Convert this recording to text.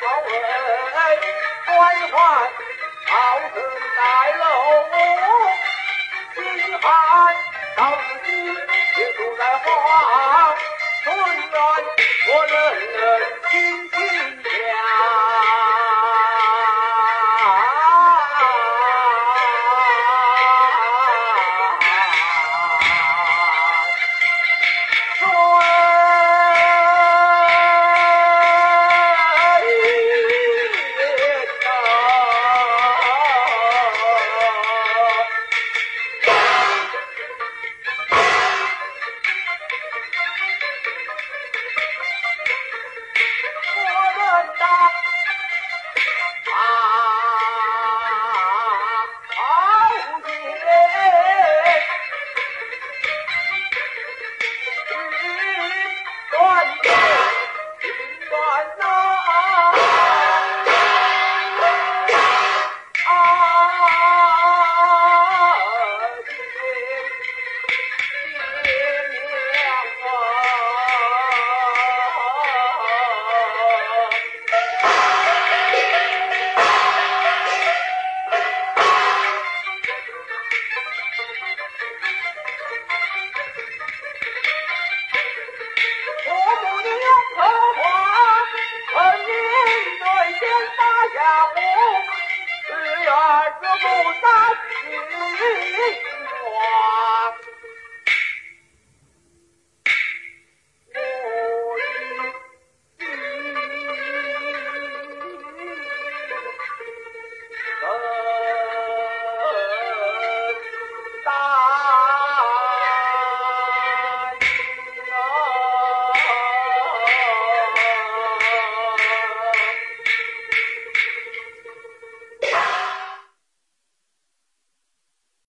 高威端端，好自在。I know. 不杀